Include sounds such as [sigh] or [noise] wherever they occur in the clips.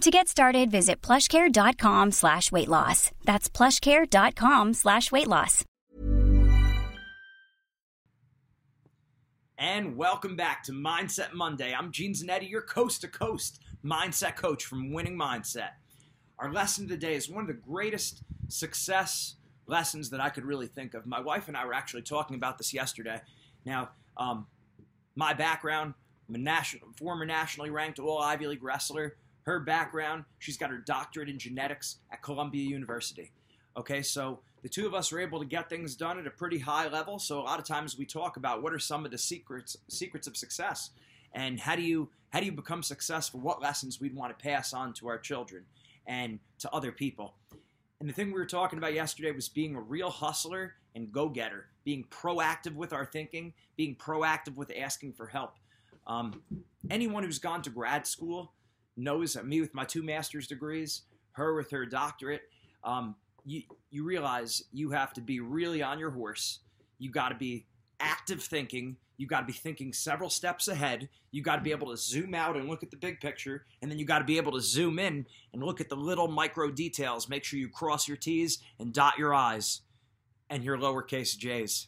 To get started, visit plushcare.com slash weight loss. That's plushcare.com slash weight loss. And welcome back to Mindset Monday. I'm Gene Zanetti, your coast to coast mindset coach from Winning Mindset. Our lesson today is one of the greatest success lessons that I could really think of. My wife and I were actually talking about this yesterday. Now, um, my background, I'm a national, former nationally ranked all Ivy League wrestler. Her background, she's got her doctorate in genetics at Columbia University. Okay, so the two of us are able to get things done at a pretty high level. So a lot of times we talk about what are some of the secrets secrets of success, and how do you how do you become successful? What lessons we'd want to pass on to our children and to other people. And the thing we were talking about yesterday was being a real hustler and go getter, being proactive with our thinking, being proactive with asking for help. Um, anyone who's gone to grad school knows me with my two master's degrees, her with her doctorate, um, you, you realize you have to be really on your horse. You got to be active thinking. You got to be thinking several steps ahead. You got to be able to zoom out and look at the big picture. And then you got to be able to zoom in and look at the little micro details. Make sure you cross your T's and dot your I's and your lowercase j's.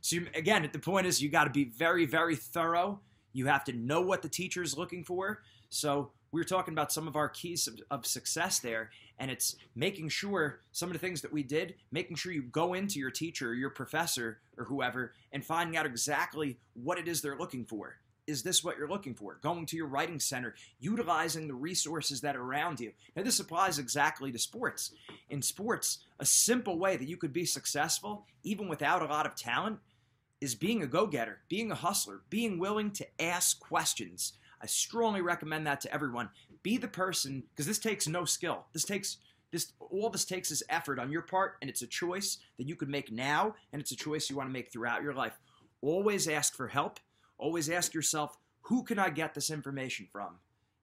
So, you, again, the point is you got to be very, very thorough. You have to know what the teacher is looking for. So, we were talking about some of our keys of, of, success there, and it's making sure some of the things that we did, making sure you go into your teacher your professor or whoever and finding out exactly what it is they're looking for. Is this what you're looking for? Going to your writing center, utilizing the resources that are around you. Now, this applies exactly to sports. In sports, a simple way that you could be successful, even without a lot of talent, is being a go getter, being a hustler, being willing to ask questions I strongly recommend that to everyone. Be the person because this takes no skill. This takes this all this takes is effort on your part and it's a choice that you could make now and it's a choice you want to make throughout your life. Always ask for help. Always ask yourself, who can I get this information from?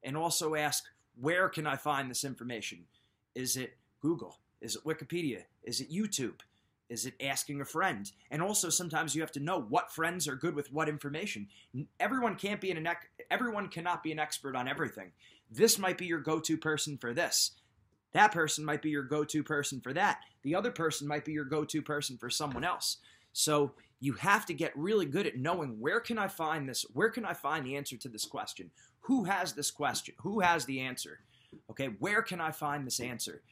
And also ask, where can I find this information? Is it Google? Is it Wikipedia? Is it YouTube? Is it asking a friend? And also, sometimes you have to know what friends are good with what information. Everyone can't be an everyone cannot be an expert on everything. This might be your go-to person for this. That person might be your go-to person for that. The other person might be your go-to person for someone else. So you have to get really good at knowing where can I find this? Where can I find the answer to this question? Who has this question? Who has the answer? Okay, where can I find this answer?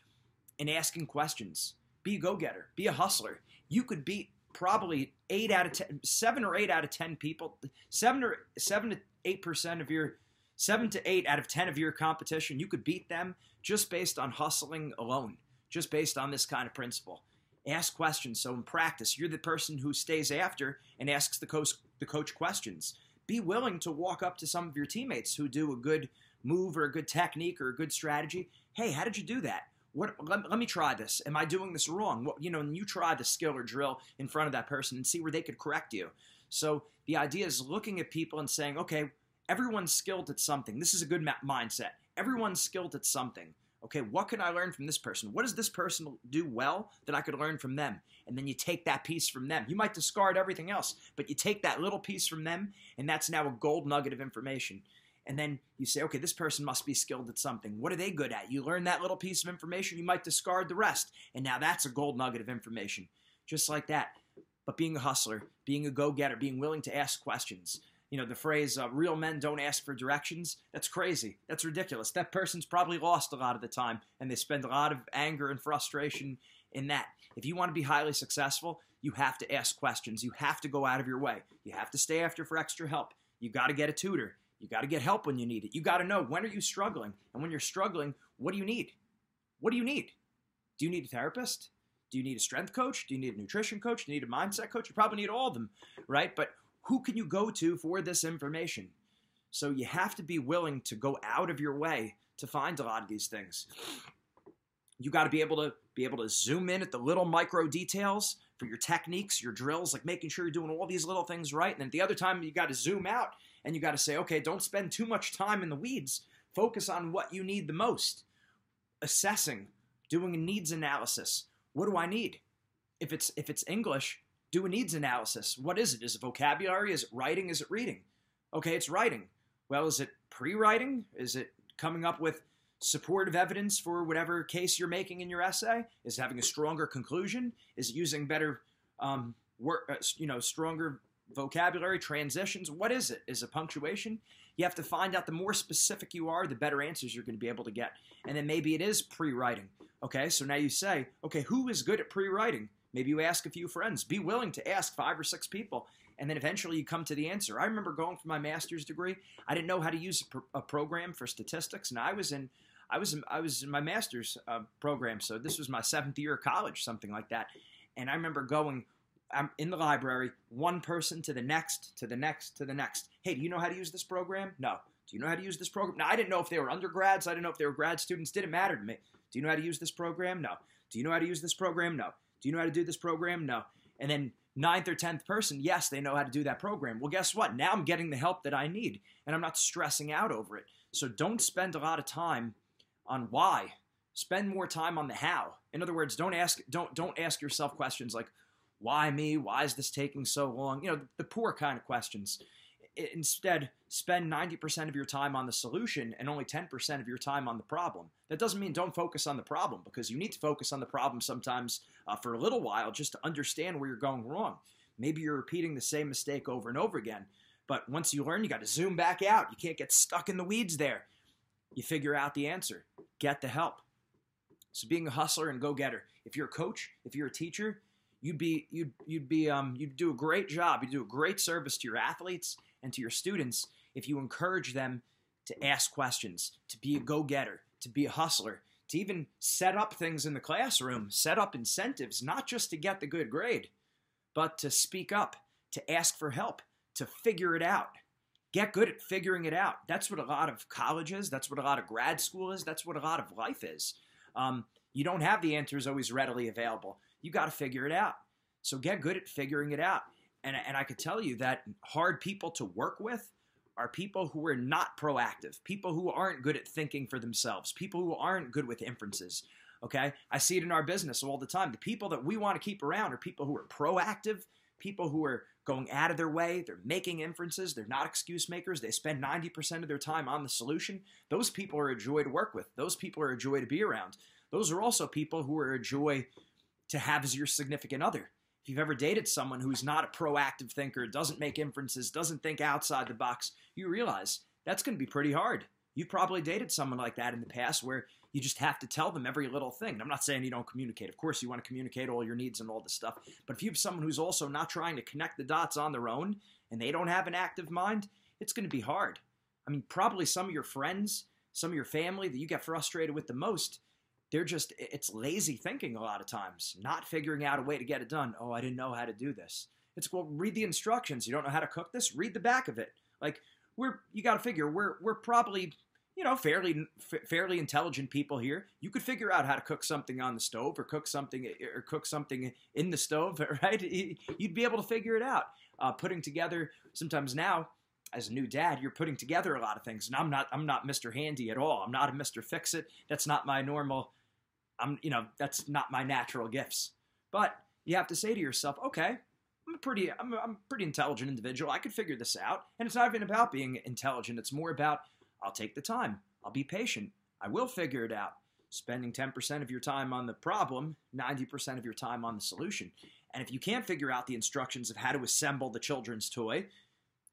And asking questions be a go getter, be a hustler. You could beat probably eight out of ten, seven or eight out of ten people, seven or seven to eight percent of your, seven to eight out of ten of your competition. You could beat them just based on hustling alone, just based on this kind of principle. Ask questions. So in practice, you're the person who stays after and asks the coach the coach questions. Be willing to walk up to some of your teammates who do a good move or a good technique or a good strategy. Hey, how did you do that? What let, let, me try this am i doing this wrong what you know and you try the skill or drill in front of that person and see where they could correct you so the idea is looking at people and saying okay everyone's skilled at something this is a good ma- mindset everyone's skilled at something Okay, what can I learn from this person? What does this person do well that I could learn from them? And then you take that piece from them. You might discard everything else, but you take that little piece from them, and that's now a gold nugget of information. And then you say, okay, this person must be skilled at something. What are they good at? You learn that little piece of information, you might discard the rest. And now that's a gold nugget of information. Just like that. But being a hustler, being a go getter, being willing to ask questions, you know, the phrase uh, real men don't ask for directions, that's crazy. That's ridiculous. That person's probably lost a lot of the time, and they spend a lot of anger and frustration in that. If you want to be highly successful, you have to ask questions. You have to go out of your way. You have to stay after for extra help. You got to get a tutor. You got to get help when you need it. You got to know when are you struggling? And when you're struggling, what do you need? What do you need? Do you need a therapist? Do you need a strength coach? Do you need a nutrition coach? Do you need a mindset coach? You probably need all of them, right? But who can you go to for this information? So you have to be willing to go out of your way to find a lot of these things. You got to be able to be able to zoom in at the little micro details for your techniques, your drills, like making sure you're doing all these little things right. And then the other time you got to zoom out and you got to say, okay, don't spend too much time in the weeds. Focus on what you need the most. Assessing, doing a needs analysis. What do I need? If it's if it's English, do a needs analysis. What is it? Is it vocabulary? Is it writing? Is it reading? Okay, it's writing. Well, is it pre writing? Is it coming up with supportive evidence for whatever case you're making in your essay? Is having a stronger conclusion? Is it using better, um, work, uh, you know, stronger vocabulary, transitions? What is it? Is it punctuation? You have to find out the more specific you are, the better answers you're going to be able to get. And then maybe it is pre writing. Okay, so now you say, okay, who is good at pre writing? Maybe you ask a few friends. Be willing to ask five or six people, and then eventually you come to the answer. I remember going for my master's degree. I didn't know how to use a, pro- a program for statistics, and I was in I was in, I was in my master's uh, program, so this was my seventh year of college, something like that. And I remember going. I'm in the library, one person to the next, to the next, to the next. Hey, do you know how to use this program? No. Do you know how to use this program? Now, I didn't know if they were undergrads. I didn't know if they were grad students. Didn't matter to me. Do you know how to use this program? No. Do you know how to use this program? No. Do you know how to do this program? No. And then ninth or tenth person, yes, they know how to do that program. Well, guess what? Now I'm getting the help that I need, and I'm not stressing out over it. So don't spend a lot of time on why. Spend more time on the how. In other words, don't ask don't don't ask yourself questions like why me? Why is this taking so long? You know, the poor kind of questions. Instead, spend 90% of your time on the solution and only 10% of your time on the problem. That doesn't mean don't focus on the problem because you need to focus on the problem sometimes uh, for a little while just to understand where you're going wrong. Maybe you're repeating the same mistake over and over again. But once you learn, you got to zoom back out. You can't get stuck in the weeds there. You figure out the answer, get the help. So being a hustler and go-getter. If you're a coach, if you're a teacher, you'd be you'd you'd be um you'd do a great job. You'd do a great service to your athletes and to your students if you encourage them to ask questions, to be a go getter, to be a hustler, to even set up things in the classroom, set up incentives, not just to get the good grade, but to speak up, to ask for help, to figure it out. Get good at figuring it out. That's what a lot of college is. That's what a lot of grad school is. That's what a lot of life is. Um, you don't have the answers always readily available. You got to figure it out. So get good at figuring it out. And, and I could tell you that hard people to work with are people who are not proactive, people who aren't good at thinking for themselves, people who aren't good with inferences. Okay. I see it in our business all the time. The people that we want to keep around are people who are proactive, people who are going out of their way, they're making inferences, they're not excuse makers, they spend 90% of their time on the solution. Those people are a joy to work with, those people are a joy to be around. Those are also people who are a joy to have as your significant other if you've ever dated someone who's not a proactive thinker, doesn't make inferences, doesn't think outside the box, you realize that's going to be pretty hard. You've probably dated someone like that in the past where you just have to tell them every little thing. I'm not saying you don't communicate. Of course, you want to communicate all your needs and all this stuff. But if you have someone who's also not trying to connect the dots on their own and they don't have an active mind, it's going to be hard. I mean, probably some of your friends, some of your family that you get frustrated with the most, they're just it's lazy thinking a lot of times not figuring out a way to get it done oh i didn't know how to do this it's well read the instructions you don't know how to cook this read the back of it like we're you got to figure we're we're probably you know fairly f- fairly intelligent people here you could figure out how to cook something on the stove or cook something or cook something in the stove [laughs] right you'd be able to figure it out uh, putting together sometimes now as a new dad, you're putting together a lot of things, and I'm not. I'm not Mr. Handy at all. I'm not a Mr. Fix It. That's not my normal. I'm, you know, that's not my natural gifts. But you have to say to yourself, okay, I'm a pretty, I'm a, I'm a pretty intelligent individual. I could figure this out. And it's not even about being intelligent. It's more about I'll take the time. I'll be patient. I will figure it out. Spending 10% of your time on the problem, 90% of your time on the solution. And if you can't figure out the instructions of how to assemble the children's toy,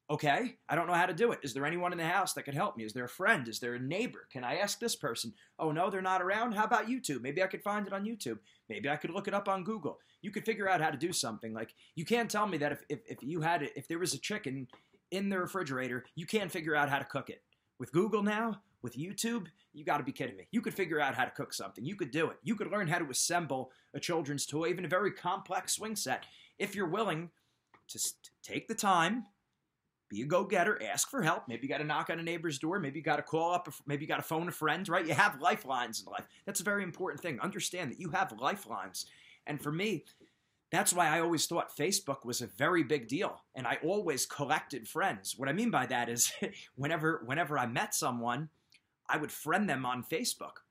okay, I don't know how to do it. Is there anyone in the house that could help me? Is there a friend? Is there a neighbor? Can I ask this person? Oh, no, they're not around. How about YouTube? Maybe I could find it on YouTube. Maybe I could look it up on Google. You could figure out how to do something. Like, you can't tell me that if, if, if you had it, if there was a chicken in the refrigerator, you can't figure out how to cook it. With Google now, with YouTube, you got to be kidding me. You could figure out how to cook something. You could do it. You could learn how to assemble a children's toy, even a very complex swing set, if you're willing to take the time be a go-getter ask for help. Maybe you got to knock on a neighbor's door. Maybe you got to call up maybe you got to phone a friend right? You have lifelines in life. That's a very important thing. Understand that you have lifelines. And for me that's why i always thought facebook was a very big deal and i always collected friends. What i mean by that is [laughs] whenever whenever i met someone i would friend them on facebook.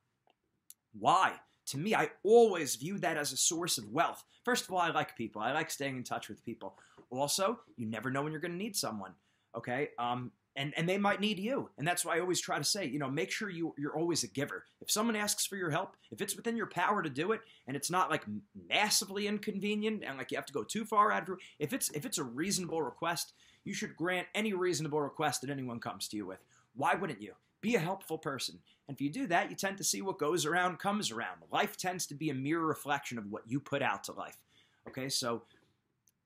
Why? To me i always view that as a source of wealth. First of all i like people. I like staying in touch with people. Also you never know when you're going to need someone okay? Um, and and they might need you. And that's why i always try to say you know make sure you you're always a giver. If someone asks for your help if it's within your power to do it and it's not like massively inconvenient and like you have to go too far out of your if it's if it's a reasonable request you should grant any reasonable request that anyone comes to you with. Why wouldn't you? Be a helpful person. And if you do that you tend to see what goes around comes around. Life tends to be a mirror reflection of what you put out to life. Okay so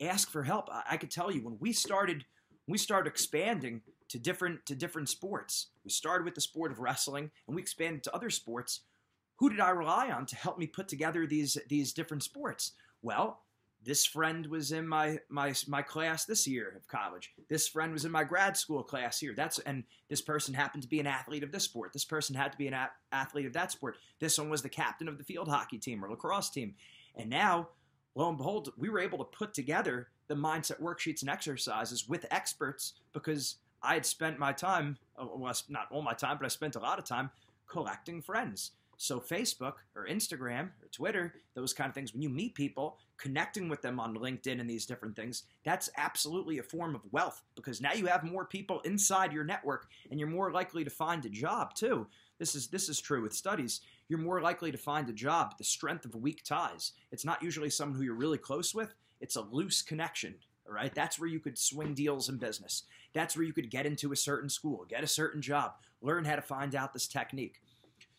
ask for help. I, I could tell you when we started we started expanding to different to different sports. We started with the sport of wrestling and we expanded to other sports. Who did I rely on to help me put together these these different sports? Well, this friend was in my my my class this year of college. This friend was in my grad school class here. That's and this person happened to be an athlete of this sport. This person had to be an a- athlete of that sport. This one was the captain of the field hockey team or lacrosse team. And now, lo and behold, we were able to put together the mindset worksheets and exercises with experts because I had spent my time, uh, well, not all my time, but I spent a lot of time collecting friends. So, Facebook or Instagram or Twitter, those kind of things, when you meet people, connecting with them on LinkedIn and these different things, that's absolutely a form of wealth because now you have more people inside your network and you're more likely to find a job too. This is this is true with studies. You're more likely to find a job the strength of weak ties. It's not usually someone who you're really close with, it's a loose connection. All right. That's where you could swing deals in business. That's where you could get into a certain school, get a certain job, learn how to find out this technique.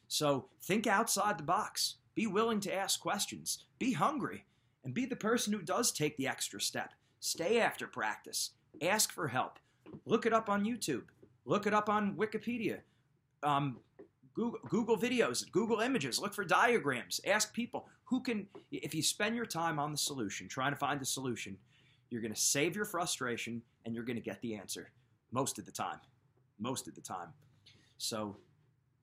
So think outside the box. Be willing to ask questions. Be hungry. And be the person who does take the extra step. Stay after practice. Ask for help. Look it up on YouTube. Look it up on Wikipedia. Um, Google, Google videos, Google images, look for diagrams, ask people who can, if you spend your time on the solution, trying to find the solution, you're going to save your frustration and you're going to get the answer most of the time. Most of the time. So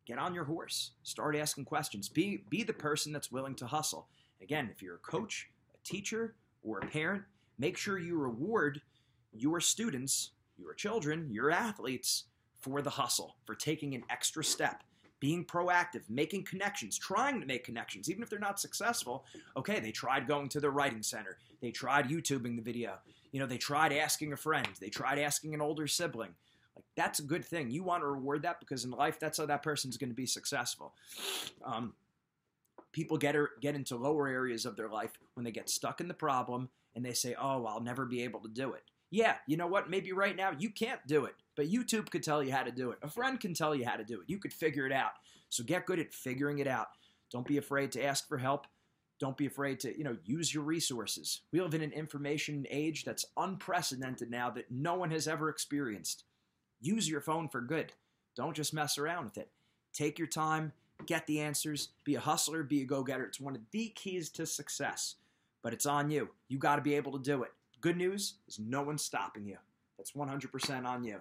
get on your horse, start asking questions, be, be the person that's willing to hustle. Again, if you're a coach, a teacher, or a parent, make sure you reward your students, your children, your athletes for the hustle, for taking an extra step being proactive, making connections, trying to make connections, even if they're not successful. Okay, they tried going to the writing center, they tried YouTubing the video, you know, they tried asking a friend, they tried asking an older sibling. Like that's a good thing. You want to reward that because in life, that's how that person's going to be successful. Um, people get er, get into lower areas of their life when they get stuck in the problem and they say, "Oh, I'll never be able to do it." Yeah, you know what? Maybe right now you can't do it, but YouTube could tell you how to do it. A friend can tell you how to do it. You could figure it out. So get good at figuring it out. Don't be afraid to ask for help. Don't be afraid to, you know, use your resources. We live in an information age that's unprecedented now that no one has ever experienced. Use your phone for good. Don't just mess around with it. Take your time, get the answers, be a hustler, be a go-getter. It's one of the keys to success. But it's on you. You got to be able to do it. Good news is no one's stopping you. That's 100% on you.